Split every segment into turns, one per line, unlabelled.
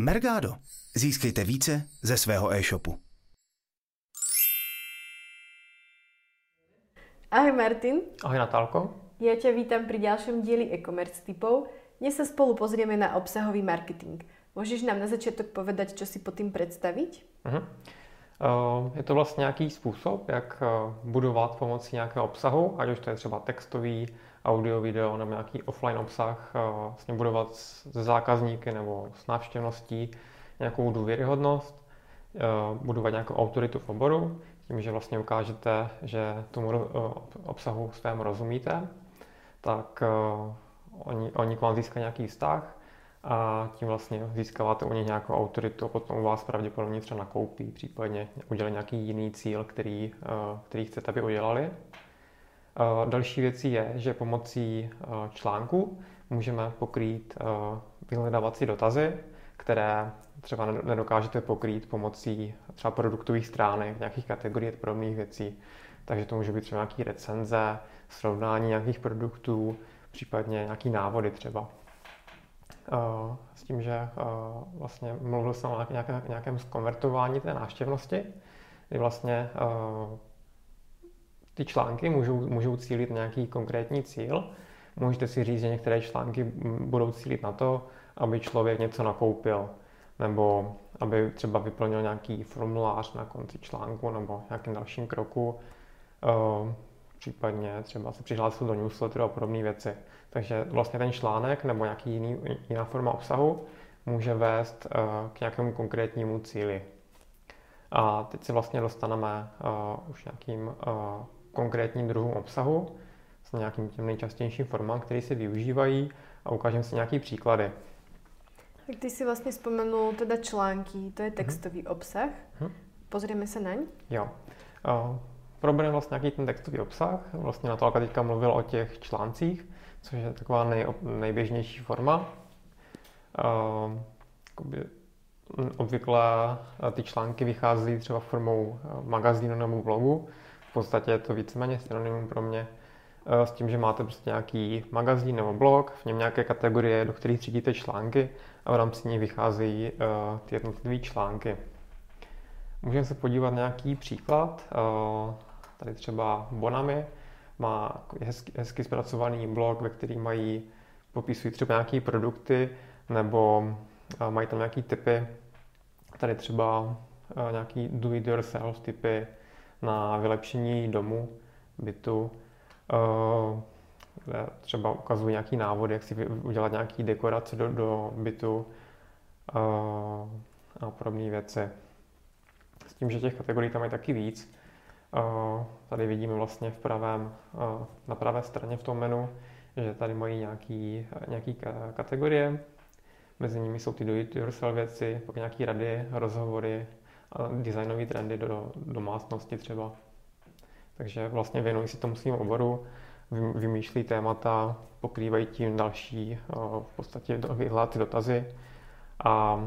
Mergado. Získejte více ze svého e-shopu.
Ahoj Martin.
Ahoj Natálko.
Ja ťa vítam pri ďalšom dieli e-commerce typov. Dnes sa spolu pozrieme na obsahový marketing. Můžeš nám na začátek povedať, čo si pod tým představit?
Uh-huh. Je to vlastně nějaký způsob, jak eh, budovat pomocí nějakého obsahu, ať už to je třeba textový, audio, video nebo nějaký offline obsah, eh, vlastně budovat se zákazníky nebo s návštěvností nějakou důvěryhodnost, budovat nějakou autoritu v oboru, tím, že vlastně ukážete, že tomu obsahu svému rozumíte, tak oni, oni k vám získají nějaký vztah a tím vlastně získáváte u nich nějakou autoritu a potom u vás pravděpodobně třeba nakoupí, případně udělají nějaký jiný cíl, který, eh, který chcete, aby udělali. Eh, další věcí je, že pomocí eh, článku můžeme pokrýt vyhledávací dotazy, které třeba nedokážete pokrýt pomocí třeba produktových stránek, nějakých kategorií a podobných věcí. Takže to může být třeba nějaký recenze, srovnání nějakých produktů, případně nějaký návody třeba. Eh, s tím, že eh, vlastně mluvil jsem o nějakém zkonvertování té návštěvnosti, kdy vlastně eh, ty články můžou, můžou cílit nějaký konkrétní cíl. Můžete si říct, že některé články budou cílit na to, aby člověk něco nakoupil, nebo aby třeba vyplnil nějaký formulář na konci článku nebo nějakým dalším kroku, případně třeba se přihlásil do newsletteru a podobné věci. Takže vlastně ten článek nebo nějaký jiný, jiná forma obsahu může vést uh, k nějakému konkrétnímu cíli. A teď se vlastně dostaneme uh, už nějakým uh, konkrétním druhům obsahu s nějakým těm nejčastějším formám, které se využívají a ukážeme si nějaký příklady.
Tak ty si vlastně vzpomenul teda články, to je mhm. textový mm-hmm. obsah. Mm-hmm. Pozrieme se na ně?
Jo. Uh, probereme vlastně nějaký ten textový obsah. Vlastně na to teďka mluvil o těch článcích což je taková nej, nejběžnější forma. Uh, obvykle ty články vychází třeba formou magazínu nebo blogu. V podstatě je to víceméně synonymum pro mě s tím, že máte prostě nějaký magazín nebo blog, v něm nějaké kategorie, do kterých třídíte články a v rámci ní vycházejí ty jednotlivé články. Můžeme se podívat na nějaký příklad. Tady třeba Bonami má hezky, hezky zpracovaný blog, ve kterým mají, popisují třeba nějaké produkty nebo mají tam nějaké typy. Tady třeba nějaký do-it-yourself typy na vylepšení domu, bytu, kde třeba ukazují nějaký návody, jak si udělat nějaký dekorace do, do bytu a podobné věci. S tím, že těch kategorií tam je taky víc, Tady vidíme vlastně v pravém, na pravé straně v tom menu, že tady mají nějaký, nějaký kategorie. Mezi nimi jsou ty do-it-yourself věci, pak nějaké rady, rozhovory a designové trendy do domácnosti třeba. Takže vlastně věnují se tomu svým oboru, vymýšlí témata, pokrývají tím další v podstatě vyhledat ty dotazy a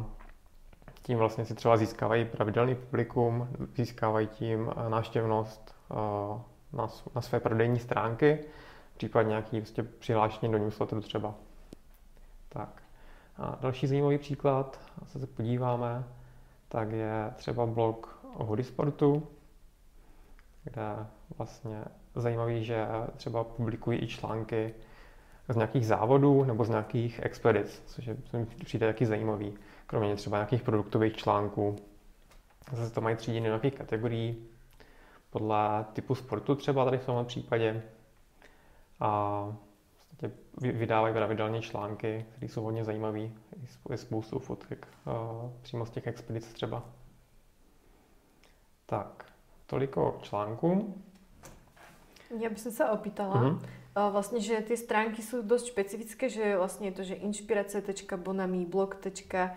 tím vlastně si třeba získávají pravidelný publikum, získávají tím eh, návštěvnost eh, na, na své prodejní stránky, případně nějaký vlastně přihlášení do newsletteru třeba. Tak. A další zajímavý příklad, se podíváme, tak je třeba blog o hodisportu, kde vlastně zajímavý, že třeba publikují i články z nějakých závodů nebo z nějakých expedic, což je, mi přijde taky zajímavý kromě třeba nějakých produktových článků. Zase to mají třídiny nějakých kategorií, podle typu sportu třeba tady v tomhle případě. A vlastně vydávají pravidelně články, které jsou hodně zajímavé. Je spoustu fotek přímo z těch expedic třeba. Tak, toliko článků.
Já bych se opýtala, mm-hmm. vlastně, že ty stránky jsou dost specifické, že vlastně je to, že inspirace.bonami, blog.com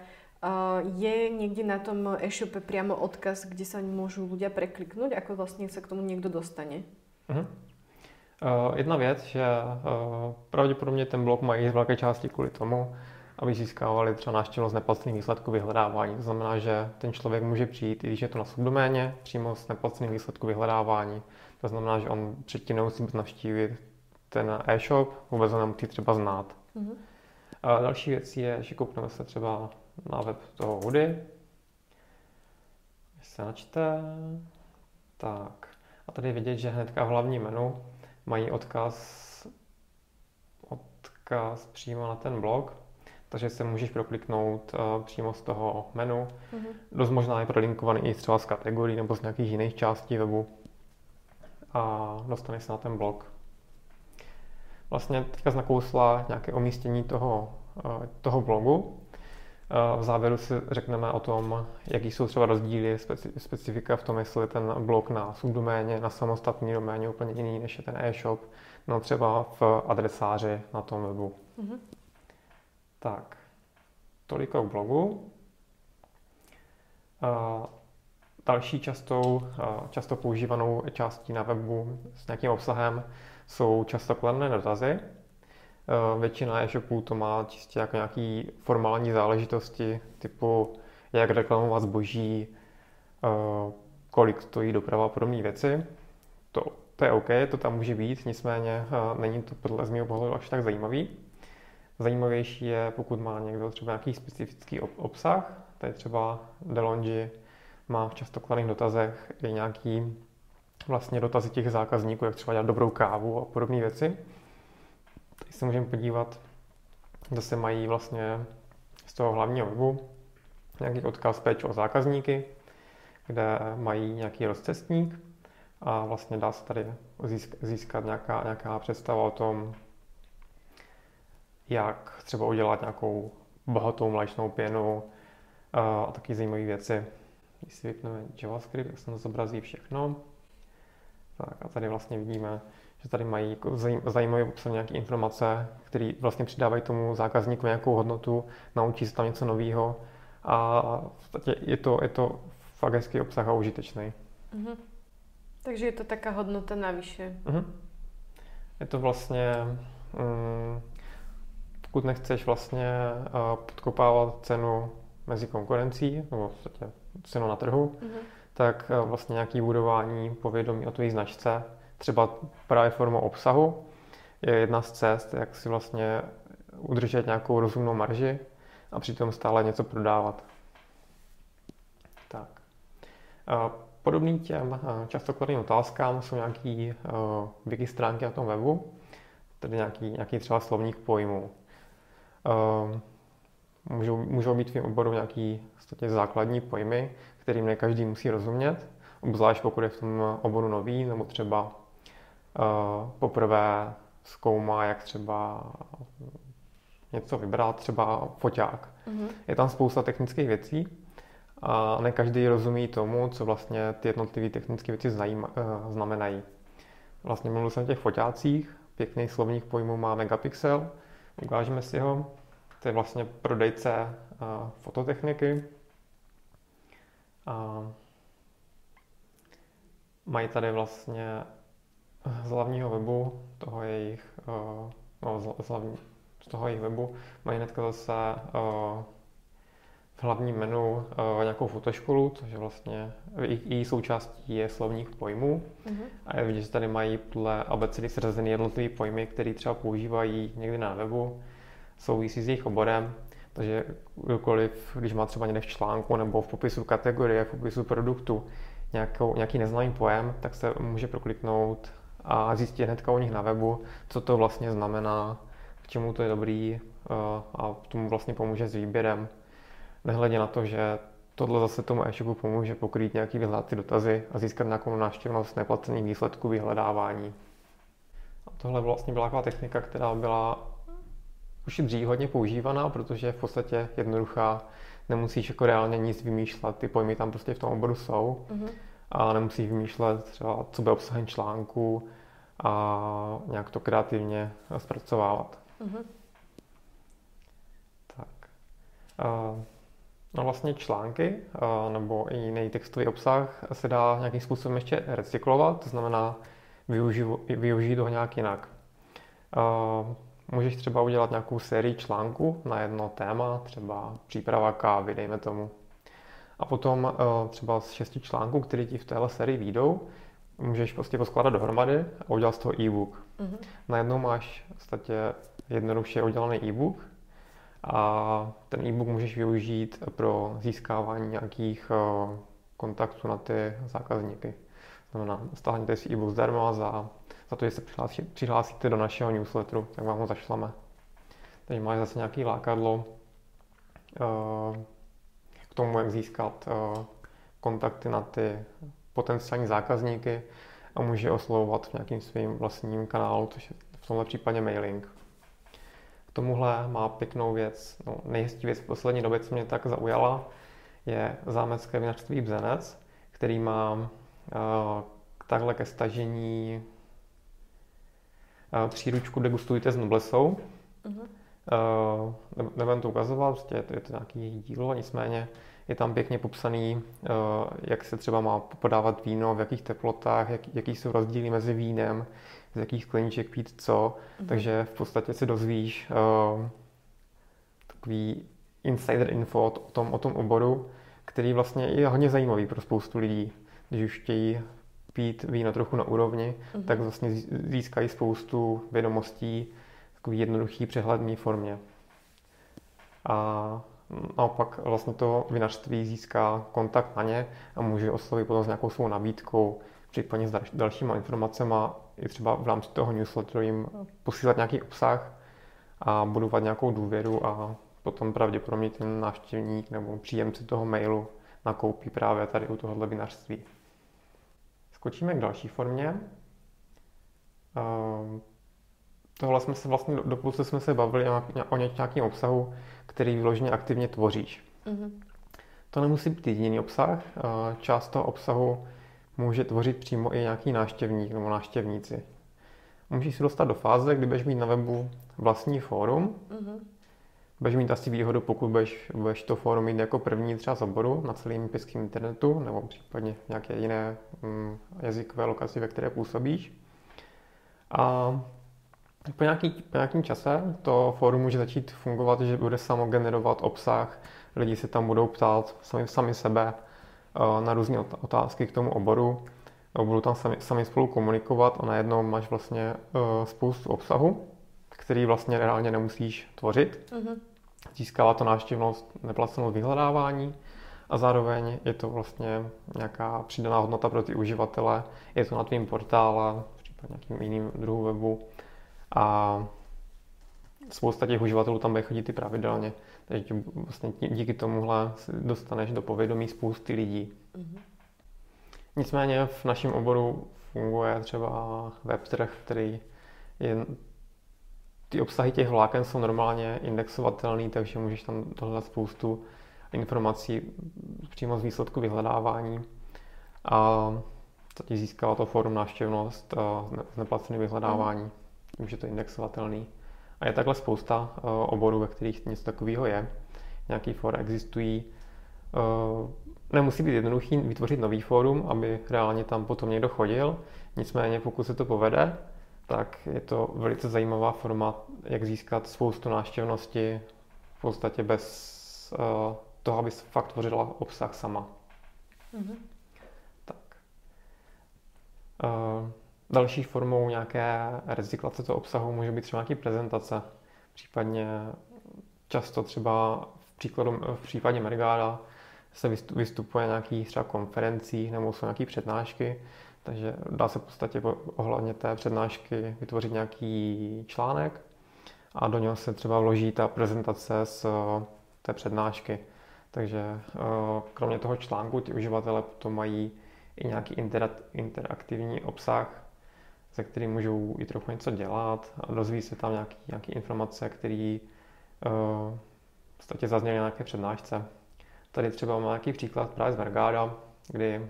je někde na tom e-shope priamo odkaz, kde sa môžu ľudia prekliknúť, ako vlastne sa k tomu někdo dostane? Uh-huh.
Uh, jedna věc, že uh, pravděpodobně ten blog mají z velké části kvůli tomu, aby získávali třeba návštěvnost neplacených výsledků vyhledávání. To znamená, že ten člověk může přijít, i když je to na subdoméně, přímo s neplaceným výsledku vyhledávání. To znamená, že on předtím nemusí navštívit ten e-shop, vůbec ho nemusí třeba znát. Uh-huh. A další věc je, že koukneme se třeba na web toho Hudy. Když se načte, tak a tady vidět, že hnedka v hlavním menu mají odkaz, odkaz přímo na ten blog, takže se můžeš prokliknout uh, přímo z toho menu. Mm-hmm. Dost možná je prolinkovaný i třeba z kategorií nebo z nějakých jiných částí webu a dostaneš se na ten blog. Vlastně teďka znakousla nějaké umístění toho, uh, toho blogu. V závěru si řekneme o tom, jaký jsou třeba rozdíly, speci- specifika v tom, jestli ten blog na subdoméně, na samostatný doméně úplně jiný, než je ten e-shop, no třeba v adresáři na tom webu. Mm-hmm. Tak, toliko k blogu. Další častou, často používanou částí na webu s nějakým obsahem jsou často kladné dotazy. Uh, většina e-shopů to má čistě jako nějaký formální záležitosti typu jak reklamovat zboží, uh, kolik stojí doprava a podobné věci. To, to je OK, to tam může být, nicméně uh, není to podle mého pohledu až tak zajímavý. Zajímavější je, pokud má někdo třeba nějaký specifický obsah, tady třeba Delongi má v častokladných dotazech i nějaký vlastně dotazy těch zákazníků, jak třeba dělat dobrou kávu a podobné věci. Tady se můžeme podívat, zase mají vlastně z toho hlavního webu nějaký odkaz péče o zákazníky, kde mají nějaký rozcestník a vlastně dá se tady získat nějaká, nějaká představa o tom, jak třeba udělat nějakou bohatou mléčnou pěnu a taky zajímavé věci. Když si vypneme JavaScript, tak se to zobrazí všechno. Tak a tady vlastně vidíme, že tady mají jako zajímavé obsah nějaké informace, které vlastně přidávají tomu zákazníku nějakou hodnotu, naučí se tam něco nového a v podstatě je to, je to fakt hezký obsah a užitečný. Uh-huh.
Takže je to taká hodnota navyše.
Uh-huh. Je to vlastně um, pokud nechceš vlastně eh, podkopávat cenu mezi konkurencí, nebo vlastně cenu na trhu, mm-hmm. tak eh, vlastně nějaký budování povědomí o tvé značce, třeba právě formou obsahu, je jedna z cest, jak si vlastně udržet nějakou rozumnou marži a přitom stále něco prodávat. Tak. Eh, podobný těm častokladným otázkám jsou nějaké wiki stránky na tom webu, tedy nějaký, nějaký třeba slovník pojmů. Můžou, můžou být v tom oboru nějaký vlastně základní pojmy, kterým ne každý musí rozumět, obzvlášť pokud je v tom oboru nový, nebo třeba poprvé zkoumá, jak třeba něco vybrat, třeba foťák. Mm-hmm. Je tam spousta technických věcí a ne každý rozumí tomu, co vlastně ty jednotlivé technické věci znajím, uh, znamenají. Vlastně mluvil jsem o těch foťácích, pěkný slovník pojmů má megapixel, Ukážeme si ho. To je vlastně prodejce uh, fototechniky. A mají tady vlastně z hlavního webu toho jejich, uh, no, z, hlavní, z toho jejich webu mají hnedka zase uh, v hlavním menu uh, nějakou fotoškolu, což je vlastně její součástí je slovník pojmů. Uh-huh. A je vidět, že tady mají podle abecedy seřazeny jednotlivé pojmy, které třeba používají někdy na webu, souvisí s jejich oborem. Takže kdokoliv, když má třeba někde v článku nebo v popisu kategorie, v popisu produktu nějakou, nějaký neznámý pojem, tak se může prokliknout a zjistit hnedka u nich na webu, co to vlastně znamená, k čemu to je dobrý uh, a tomu vlastně pomůže s výběrem nehledě na to, že tohle zase tomu e-shopu pomůže pokrýt nějaký vyhledávací dotazy a získat nějakou návštěvnost neplacených výsledků vyhledávání. A tohle vlastně byla taková technika, která byla už dřív hodně používaná, protože je v podstatě jednoduchá, nemusíš jako reálně nic vymýšlet, ty pojmy tam prostě v tom oboru jsou mm-hmm. A nemusíš vymýšlet třeba, co bude obsahem článku a nějak to kreativně zpracovávat. Mm-hmm. Tak. Uh, No vlastně články nebo i jiný textový obsah se dá nějakým způsobem ještě recyklovat, to znamená využít, využít ho nějak jinak. Můžeš třeba udělat nějakou sérii článků na jedno téma, třeba příprava kávy, dejme tomu. A potom třeba z šesti článků, které ti v téhle sérii výjdou, můžeš prostě poskládat dohromady a udělat z toho e-book. Mm-hmm. Najednou máš v podstatě jednoduše udělaný e-book, a ten e-book můžeš využít pro získávání nějakých uh, kontaktů na ty zákazníky. Znamená, stáhněte si e-book zdarma za, za to, že se přihlásí, přihlásíte do našeho newsletteru, tak vám ho zašleme. Takže máš zase nějaký lákadlo uh, tomu, jak získat uh, kontakty na ty potenciální zákazníky a může oslovovat v nějakým svým vlastním kanálu, což je v tomhle případě mailing. K tomuhle má pěknou věc, no, nejhezčí věc v poslední době, co mě tak zaujala, je zámecké vinařství Bzenec, který má uh, takhle ke stažení uh, příručku Degustujte s Noblesou. Uh-huh. Uh, nebudem to ukazovat, prostě je to, je to nějaký dílo, nicméně je tam pěkně popsaný, uh, jak se třeba má podávat víno, v jakých teplotách, jak, jaký jsou rozdíly mezi vínem, z jakých skleniček pít co. Uh-huh. Takže v podstatě si dozvíš uh, takový insider info o tom, o tom oboru, který vlastně je hodně zajímavý pro spoustu lidí. Když už chtějí pít víno trochu na úrovni, uh-huh. tak vlastně získají spoustu vědomostí takový jednoduchý, přehledný formě. A naopak vlastně to vinařství získá kontakt na ně a může oslovit potom s nějakou svou nabídkou, případně s dalšíma informacemi i třeba v rámci toho newsletteru jim posílat nějaký obsah a budovat nějakou důvěru a potom pravděpodobně ten návštěvník nebo příjemce toho mailu nakoupí právě tady u tohohle vinařství. Skočíme k další formě. Tohle jsme se vlastně, dokud jsme se bavili o nějakém obsahu, který vyloženě aktivně tvoříš. Mm-hmm. To nemusí být jediný obsah. Část toho obsahu může tvořit přímo i nějaký návštěvník nebo návštěvníci. Můžeš se dostat do fáze, kdy budeš mít na webu vlastní fórum, mm-hmm budeš mít asi výhodu, pokud budeš, budeš to fórum mít jako první třeba z oboru na celém pěském internetu, nebo případně nějaké jiné mm, jazykové lokaci, ve které působíš. A po, nějaký, po nějakým čase to fórum může začít fungovat, že bude samo generovat obsah, lidi se tam budou ptát sami, sami sebe eh, na různé otázky k tomu oboru, budou tam sami, sami spolu komunikovat a najednou máš vlastně uh, spoustu obsahu, který vlastně reálně nemusíš tvořit. Mm-hmm. Získává to návštěvnost, neplacenou vyhledávání a zároveň je to vlastně nějaká přidaná hodnota pro ty uživatele. Je to na tvém portále, případně nějakým jiným druhu webu a spousta těch uživatelů tam bude chodit i pravidelně. Takže vlastně díky tomuhle dostaneš do povědomí spousty lidí. Mm-hmm. Nicméně v našem oboru funguje třeba webtrh, který je ty obsahy těch vláken jsou normálně indexovatelné, takže můžeš tam dohledat spoustu informací přímo z výsledku vyhledávání. A to ti získalo to fórum návštěvnost z neplacené vyhledávání, tím, že to je indexovatelný. A je takhle spousta uh, oborů, ve kterých něco takového je. Nějaký fóra existují. Uh, nemusí být jednoduchý vytvořit nový fórum, aby reálně tam potom někdo chodil. Nicméně, pokud se to povede, tak je to velice zajímavá forma, jak získat spoustu návštěvnosti v podstatě bez uh, toho, aby fakt tvořila obsah sama. Mm-hmm. Tak. Uh, další formou nějaké recyklace toho obsahu může být třeba nějaký prezentace, případně často třeba v, příkladu, v případě Mergáda se vystupuje na nějakých třeba konferencích nebo jsou nějaké přednášky, takže dá se v podstatě ohledně té přednášky vytvořit nějaký článek a do něho se třeba vloží ta prezentace z eh, té přednášky. Takže eh, kromě toho článku ti uživatelé potom mají i nějaký interaktivní obsah, se kterým můžou i trochu něco dělat a dozví se tam nějaký, nějaký informace, které uh, v podstatě zazněly nějaké přednášce. Tady třeba mám nějaký příklad právě z Vergáda, kdy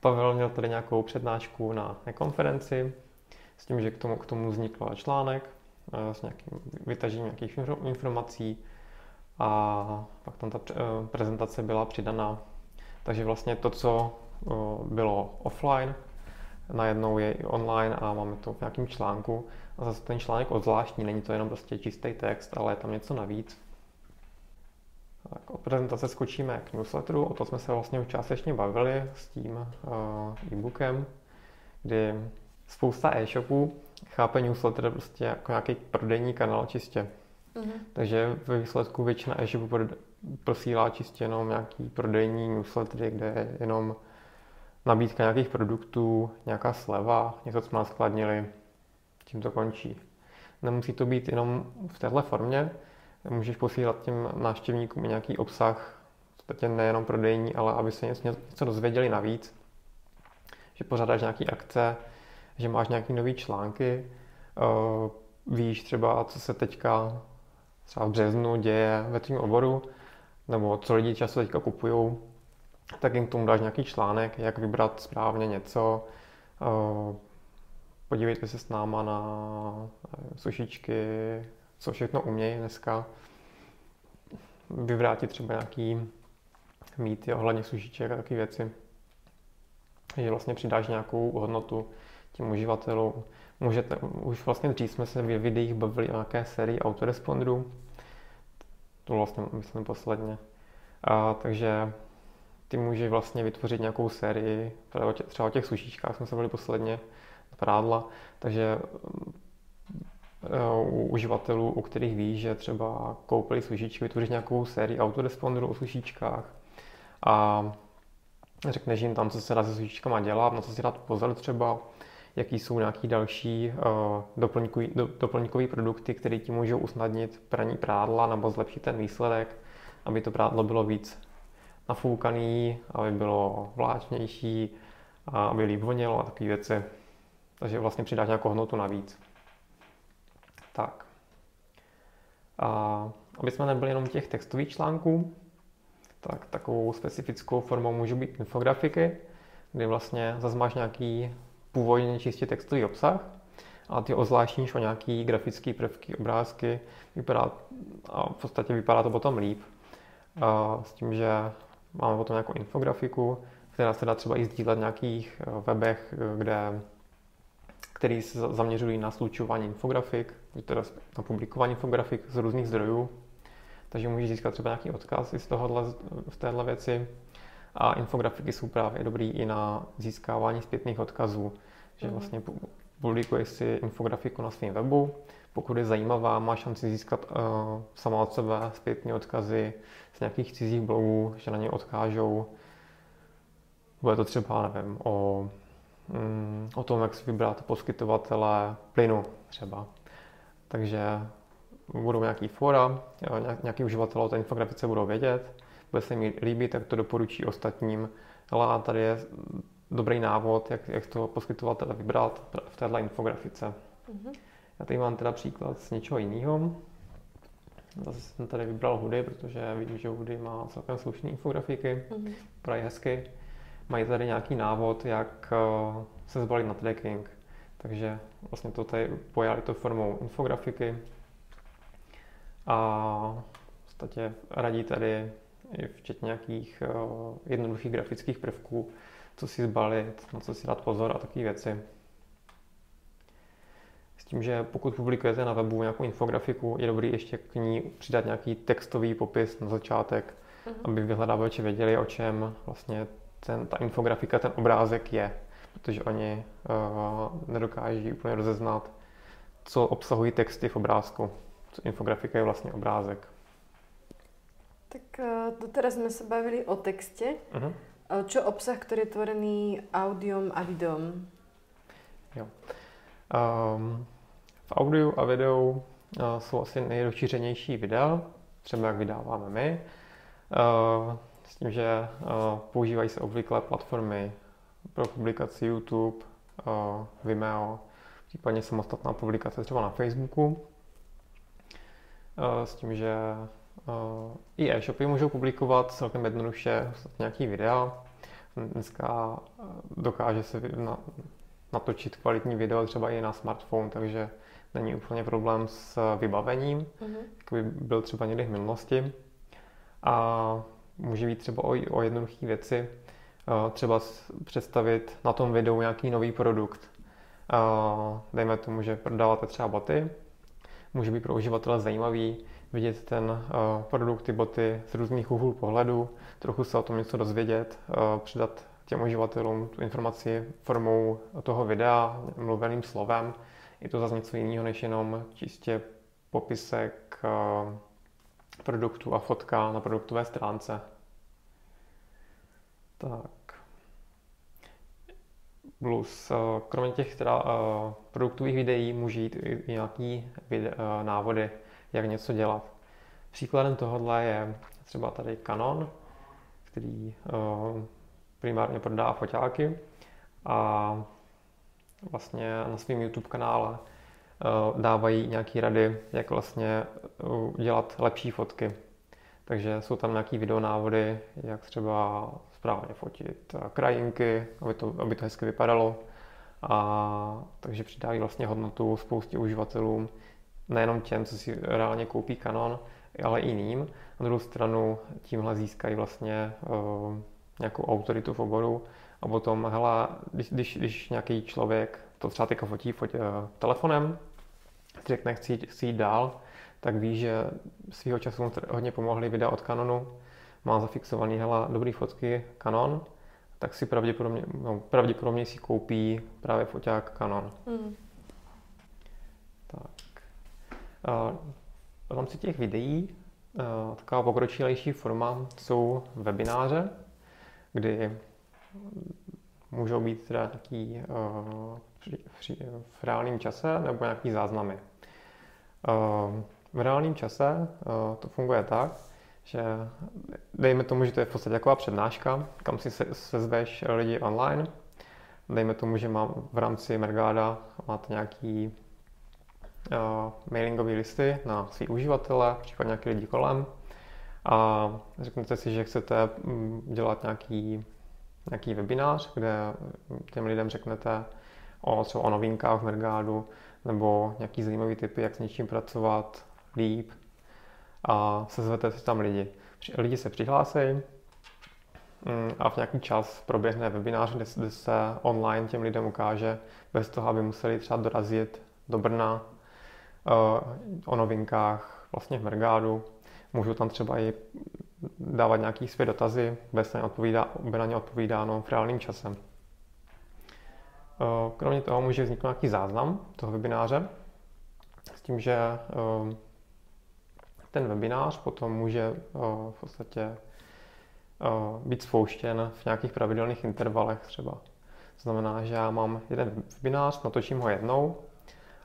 Pavel měl tady nějakou přednášku na konferenci s tím, že k tomu, k tomu vznikl článek eh, s nějakým vytažením nějakých informací a pak tam ta eh, prezentace byla přidaná. Takže vlastně to, co eh, bylo offline, najednou je i online a máme to v nějakém článku. A zase ten článek odzvláštní, není to jenom prostě čistý text, ale je tam něco navíc. Tak od prezentace skočíme k newsletteru, o to jsme se vlastně částečně bavili s tím uh, e-bookem, kdy spousta e-shopů chápe newsletter prostě jako nějaký prodejní kanál čistě. Mm-hmm. Takže ve výsledku většina e-shopů posílá čistě jenom nějaký prodejní newslettery, kde je jenom nabídka nějakých produktů, nějaká sleva, něco, co naskladnili, tím to končí. Nemusí to být jenom v téhle formě, můžeš posílat těm návštěvníkům nějaký obsah, v nejenom prodejní, ale aby se něco, něco dozvěděli navíc, že pořádáš nějaký akce, že máš nějaký nový články, uh, víš třeba, co se teďka třeba v březnu děje ve tvém oboru, nebo co lidi často teďka kupují, tak jim k tomu dáš nějaký článek, jak vybrat správně něco, uh, podívejte se s náma na eh, sušičky, co všechno umějí dneska, vyvrátit třeba nějaký mýty ohledně sušiček a takové věci. Že vlastně přidáš nějakou hodnotu těm uživatelům. Můžete, už vlastně dřív jsme se v videích bavili o nějaké sérii autorespondrů. To vlastně myslím posledně. A, takže ty můžeš vlastně vytvořit nějakou sérii, třeba o těch sušičkách jsme se bavili posledně, prádla, takže u uživatelů, u kterých víš, že třeba koupili sušičky, vytvoříš nějakou sérii autoresponderů o sušičkách a řekneš jim tam, co se dá se sušičkama dělat, na co si dát pozor třeba, jaký jsou nějaký další uh, doplňkový, do, doplňkový produkty, které ti můžou usnadnit praní prádla nebo zlepšit ten výsledek, aby to prádlo bylo víc nafoukaný, aby bylo vláčnější, a aby líp vonělo a takové věci. Takže vlastně přidáš nějakou hodnotu navíc. Tak. A aby jsme nebyli jenom těch textových článků, tak takovou specifickou formou můžou být infografiky, kdy vlastně zase máš nějaký původně čistě textový obsah, a ty ozvláštníš o nějaký grafický prvky, obrázky, vypadá, a v podstatě vypadá to potom líp. A s tím, že máme potom nějakou infografiku, která se dá třeba i sdílet v nějakých eh, webech, eh, kde který se zaměřují na slučování infografik, teda na publikování infografik z různých zdrojů. Takže můžeš získat třeba nějaký odkaz z tohohle, z téhle věci. A infografiky jsou právě dobrý i na získávání zpětných odkazů. Že mm. vlastně publikuješ si infografiku na svém webu, pokud je zajímavá, má šanci získat uh, sama od sebe zpětné odkazy z nějakých cizích blogů, že na ně odkážou. Bude to třeba, nevím, o Mm, o tom, jak si vybrat poskytovatele plynu třeba. Takže budou nějaký fora, nějaký uživatelé o té infografice budou vědět, bude se mi líbit, tak to doporučí ostatním. Ale tady je dobrý návod, jak, jak to poskytovatele vybrat v této infografice. Mm-hmm. Já tady mám teda příklad z něčeho jiného. Zase jsem tady vybral Hudy, protože vidím, že Hudy má celkem slušné infografiky, mm-hmm. vypadají hezky mají tady nějaký návod, jak eh, se zbalit na trekking. Takže vlastně to tady pojali to formou infografiky a v podstatě radí tady i včetně nějakých eh, jednoduchých grafických prvků, co si zbalit, na co si dát pozor a takové věci. S tím, že pokud publikujete na webu nějakou infografiku, je dobrý ještě k ní přidat nějaký textový popis na začátek, uh-huh. aby vyhledávači věděli, o čem vlastně ten, ta infografika, ten obrázek je, protože oni uh, nedokáží úplně rozeznat, co obsahují texty v obrázku. Co infografika je vlastně obrázek.
Tak uh, doteraz jsme se bavili o textě. Uh-huh. Čo obsah, který je tvorený audiom a videom?
Jo. Um, v audiu a videu uh, jsou asi nejrozšířenější videa, třeba jak vydáváme my. Uh, s tím, že uh, používají se obvyklé platformy pro publikaci YouTube, uh, Vimeo, případně samostatná publikace třeba na Facebooku. Uh, s tím, že i e-shopy můžou publikovat celkem jednoduše nějaký videa. Dneska dokáže se na, natočit kvalitní video třeba i na smartphone, takže není úplně problém s vybavením, mm-hmm. jak by byl třeba někdy v minulosti. A může být třeba o, o jednoduché věci, třeba představit na tom videu nějaký nový produkt. Dejme tomu, že prodáváte třeba boty, může být pro uživatele zajímavý vidět ten produkt, ty boty z různých úhlů pohledu, trochu se o tom něco dozvědět, přidat těm uživatelům tu informaci formou toho videa, mluveným slovem. Je to zase něco jiného, než jenom čistě popisek produktu a fotka na produktové stránce. Tak. Plus, kromě těch teda, produktových videí může jít i nějaký návody, jak něco dělat. Příkladem tohohle je třeba tady Canon, který primárně prodá foťáky a vlastně na svém YouTube kanále eh, dávají nějaké rady, jak vlastně eh, dělat lepší fotky. Takže jsou tam nějaké videonávody, jak třeba správně fotit krajinky, aby to, aby to hezky vypadalo. A takže přidávají vlastně hodnotu spoustě uživatelům, nejenom těm, co si reálně koupí Canon, ale i jiným. Na druhou stranu tímhle získají vlastně uh, nějakou autoritu v oboru a potom, hele, když, když, nějaký člověk to třeba teďka fotí, fotí uh, telefonem, řekne, chci, chci jít dál, tak ví, že svýho času hodně pomohly videa od Canonu, má zafixovaný, hele, dobrý fotky Canon, tak si pravděpodobně, no, pravděpodobně si koupí právě foťák Canon. Mm. Uh, v rámci těch videí uh, taková pokročilejší forma jsou webináře, kdy můžou být teda nějaký při, v reálném čase nebo nějaký záznamy. V reálném čase to funguje tak, že dejme tomu, že to je v podstatě taková přednáška, kam si se, sezveš lidi online. Dejme tomu, že mám v rámci Mergáda máte nějaký mailingové listy na svý uživatele, případně nějaký lidi kolem a řeknete si, že chcete mm, dělat nějaký, nějaký webinář, kde těm lidem řeknete o, třeba o novinkách v Mergádu nebo nějaký zajímavý typy, jak s něčím pracovat líp a sezvete si tam lidi. Lidi se přihlásí mm, a v nějaký čas proběhne webinář, kde, se online těm lidem ukáže, bez toho, aby museli třeba dorazit do Brna o novinkách vlastně v Mergádu Můžu tam třeba i dávat nějaký své dotazy, bez na, odpovídá, by na ně odpovídáno v reálném čase. Eh, kromě toho může vzniknout nějaký záznam toho webináře s tím, že eh, ten webinář potom může eh, v podstatě být spouštěn v nějakých pravidelných intervalech třeba. To znamená, že já mám jeden webinář, natočím ho jednou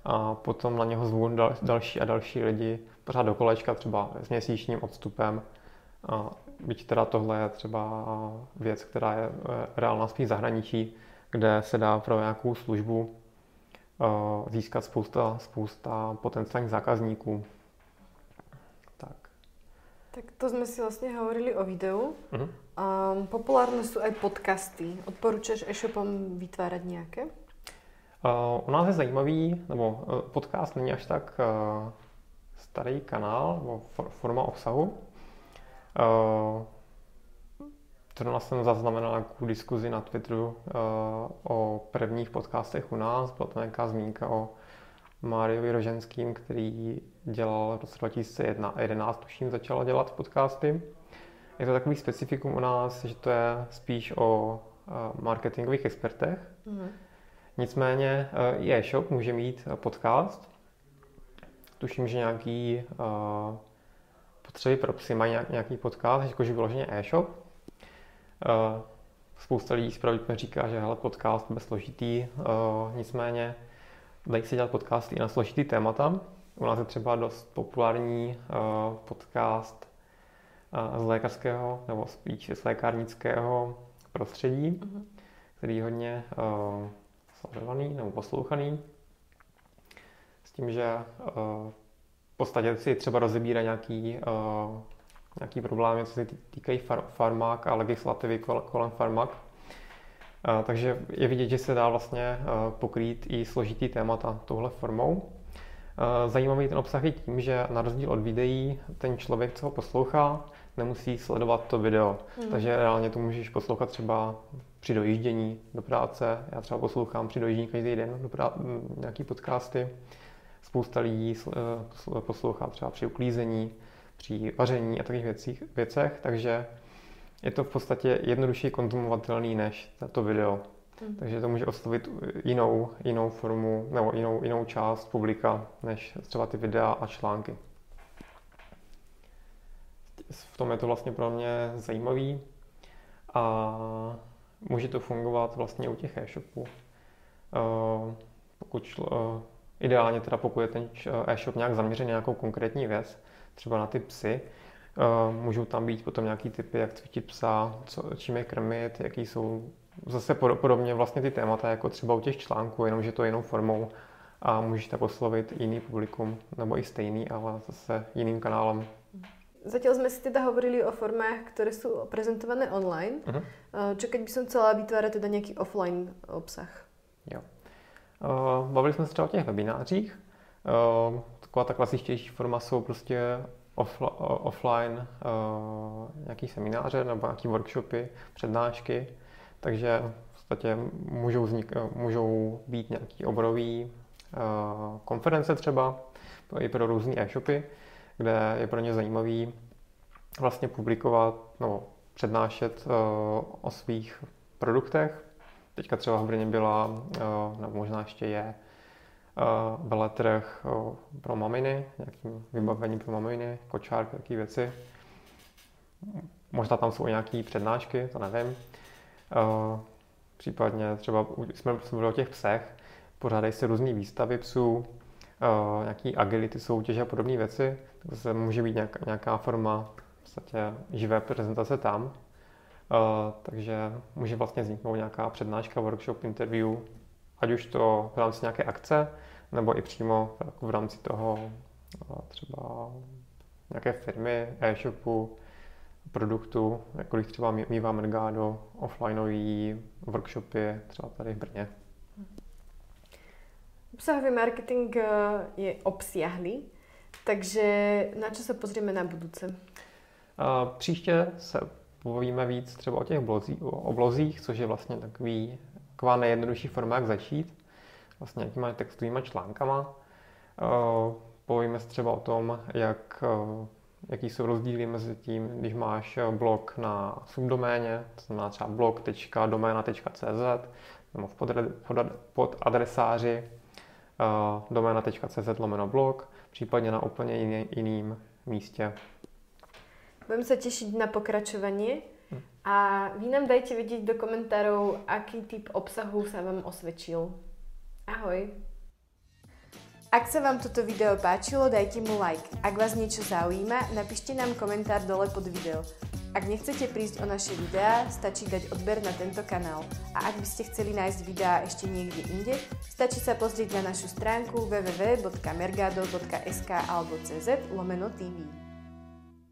a potom na něho zvu další a další lidi pořád do kolečka, třeba s měsíčním odstupem. A byť teda tohle je třeba věc, která je eh, reálná spíš zahraničí, kde se dá pro nějakou službu eh, získat spousta, spousta potenciálních zákazníků. Tak.
Tak to jsme si vlastně hovorili o videu. Uh-huh. Um, populárne jsou i podcasty. Odporučuješ e-shopom vytvárat nějaké?
U nás je zajímavý, nebo uh, podcast není až tak uh, starý kanál, nebo forma obsahu. Zrovna jsem zaznamenal nějakou diskuzi na Twitteru o prvních podcastech u nás. Byla to nějaká zmínka o Máriovi Roženským, který dělal v roce 2011, tuším, začal dělat podcasty. Je to takový specifikum u nás, že to je spíš o marketingových expertech. Mm. Nicméně i e-shop může mít podcast, tuším, že nějaký uh, potřeby pro psy mají nějaký podcast, jakože vyloženě e-shop. Uh, spousta lidí pravděpodobně říká, že hele, podcast bez složitý, uh, nicméně dají se dělat podcasty i na složitý témata. U nás je třeba dost populární uh, podcast uh, z lékařského nebo spíš z lékárnického prostředí, uh-huh. který hodně uh, sledovaný nebo poslouchaný tím, že eh, v podstatě si třeba rozebírá nějaký, eh, nějaký problémy, co se týkají far, farmák a legislativy kolem farmák. Eh, takže je vidět, že se dá vlastně pokrýt i složitý témata touhle formou. Zajímavý ten obsah je tím, že na rozdíl od videí ten člověk, co ho poslouchá, nemusí sledovat to video. Mm. Takže reálně to můžeš poslouchat třeba při dojíždění do práce. Já třeba poslouchám při dojíždění každý den do prá- nějaký podcasty spousta lidí eh, poslouchá třeba při uklízení, při vaření a takových věcích, věcech, takže je to v podstatě jednodušší konzumovatelný než to video. Hmm. Takže to může oslovit jinou, jinou formu nebo jinou, jinou část publika, než třeba ty videa a články. V tom je to vlastně pro mě zajímavý a může to fungovat vlastně u těch e-shopů. Eh, pokud eh, ideálně teda pokud je ten e-shop nějak zaměřený na nějakou konkrétní věc, třeba na ty psy, eh, můžou tam být potom nějaký typy, jak cvičit psa, co, čím je krmit, jaký jsou zase podobně vlastně ty témata, jako třeba u těch článků, jenomže to je jinou formou a můžeš tak oslovit jiný publikum, nebo i stejný, ale zase jiným kanálem.
Zatiaľ sme si teda hovorili o formách, ktoré sú prezentované online. Uh-huh. Čo keď by som chcela vytvárať teda nejaký offline obsah?
Jo. Uh, bavili jsme se třeba o těch webinářích. Uh, taková ta klasičtější forma jsou prostě offl- offline uh, nějaký semináře nebo nějaký workshopy, přednášky. Takže v podstatě můžou, vznik, můžou být nějaký oborový konference třeba i pro různé e-shopy, kde je pro ně zajímavý vlastně publikovat nebo přednášet uh, o svých produktech. Teďka třeba v Brně byla, uh, nebo možná ještě je, uh, veletrh pro maminy, nějaký vybavení pro maminy, kočárky, takové věci. Možná tam jsou nějaké přednášky, to nevím. Případně třeba jsme mluvili o těch psech, pořádají se různé výstavy psů, uh, nějaký agility soutěže a podobné věci, tak se může být nějaká, nějaká forma v podstatě živé prezentace tam. Uh, takže může vlastně vzniknout nějaká přednáška, workshop, interview, ať už to v rámci nějaké akce, nebo i přímo v rámci toho uh, třeba nějaké firmy, e-shopu, produktu, jako když třeba mývá Mergado, offlineový workshopy třeba tady v Brně.
Obsahový marketing eh, je obsiahlý, takže na co se pozrieme na budouce?
Příště se povíme víc třeba o těch blozí, o oblozích, což je vlastně takový, taková nejjednodušší forma, jak začít, vlastně nějakýma textovými článkama. Povíme se třeba o tom, jak jaký jsou rozdíly mezi tím, když máš eh, blog na subdoméně, to znamená třeba blog.domena.cz nebo v podadresáři domena.cz lomeno blog, případně na úplně jiný, jiným místě.
Budeme se těšit na pokračování hm. a vy nám dajte vědět do komentářů, aký typ obsahu se vám osvědčil. Ahoj! Ak sa vám toto video páčilo, dajte mu like. Ak vás niečo zaujíma, napíšte nám komentár dole pod video. Ak nechcete prísť o naše videá, stačí dať odber na tento kanál. A ak by ste chceli nájsť videá ešte niekde inde, stačí sa pozrieť na našu stránku www.mergado.sk alebo cz lomeno TV.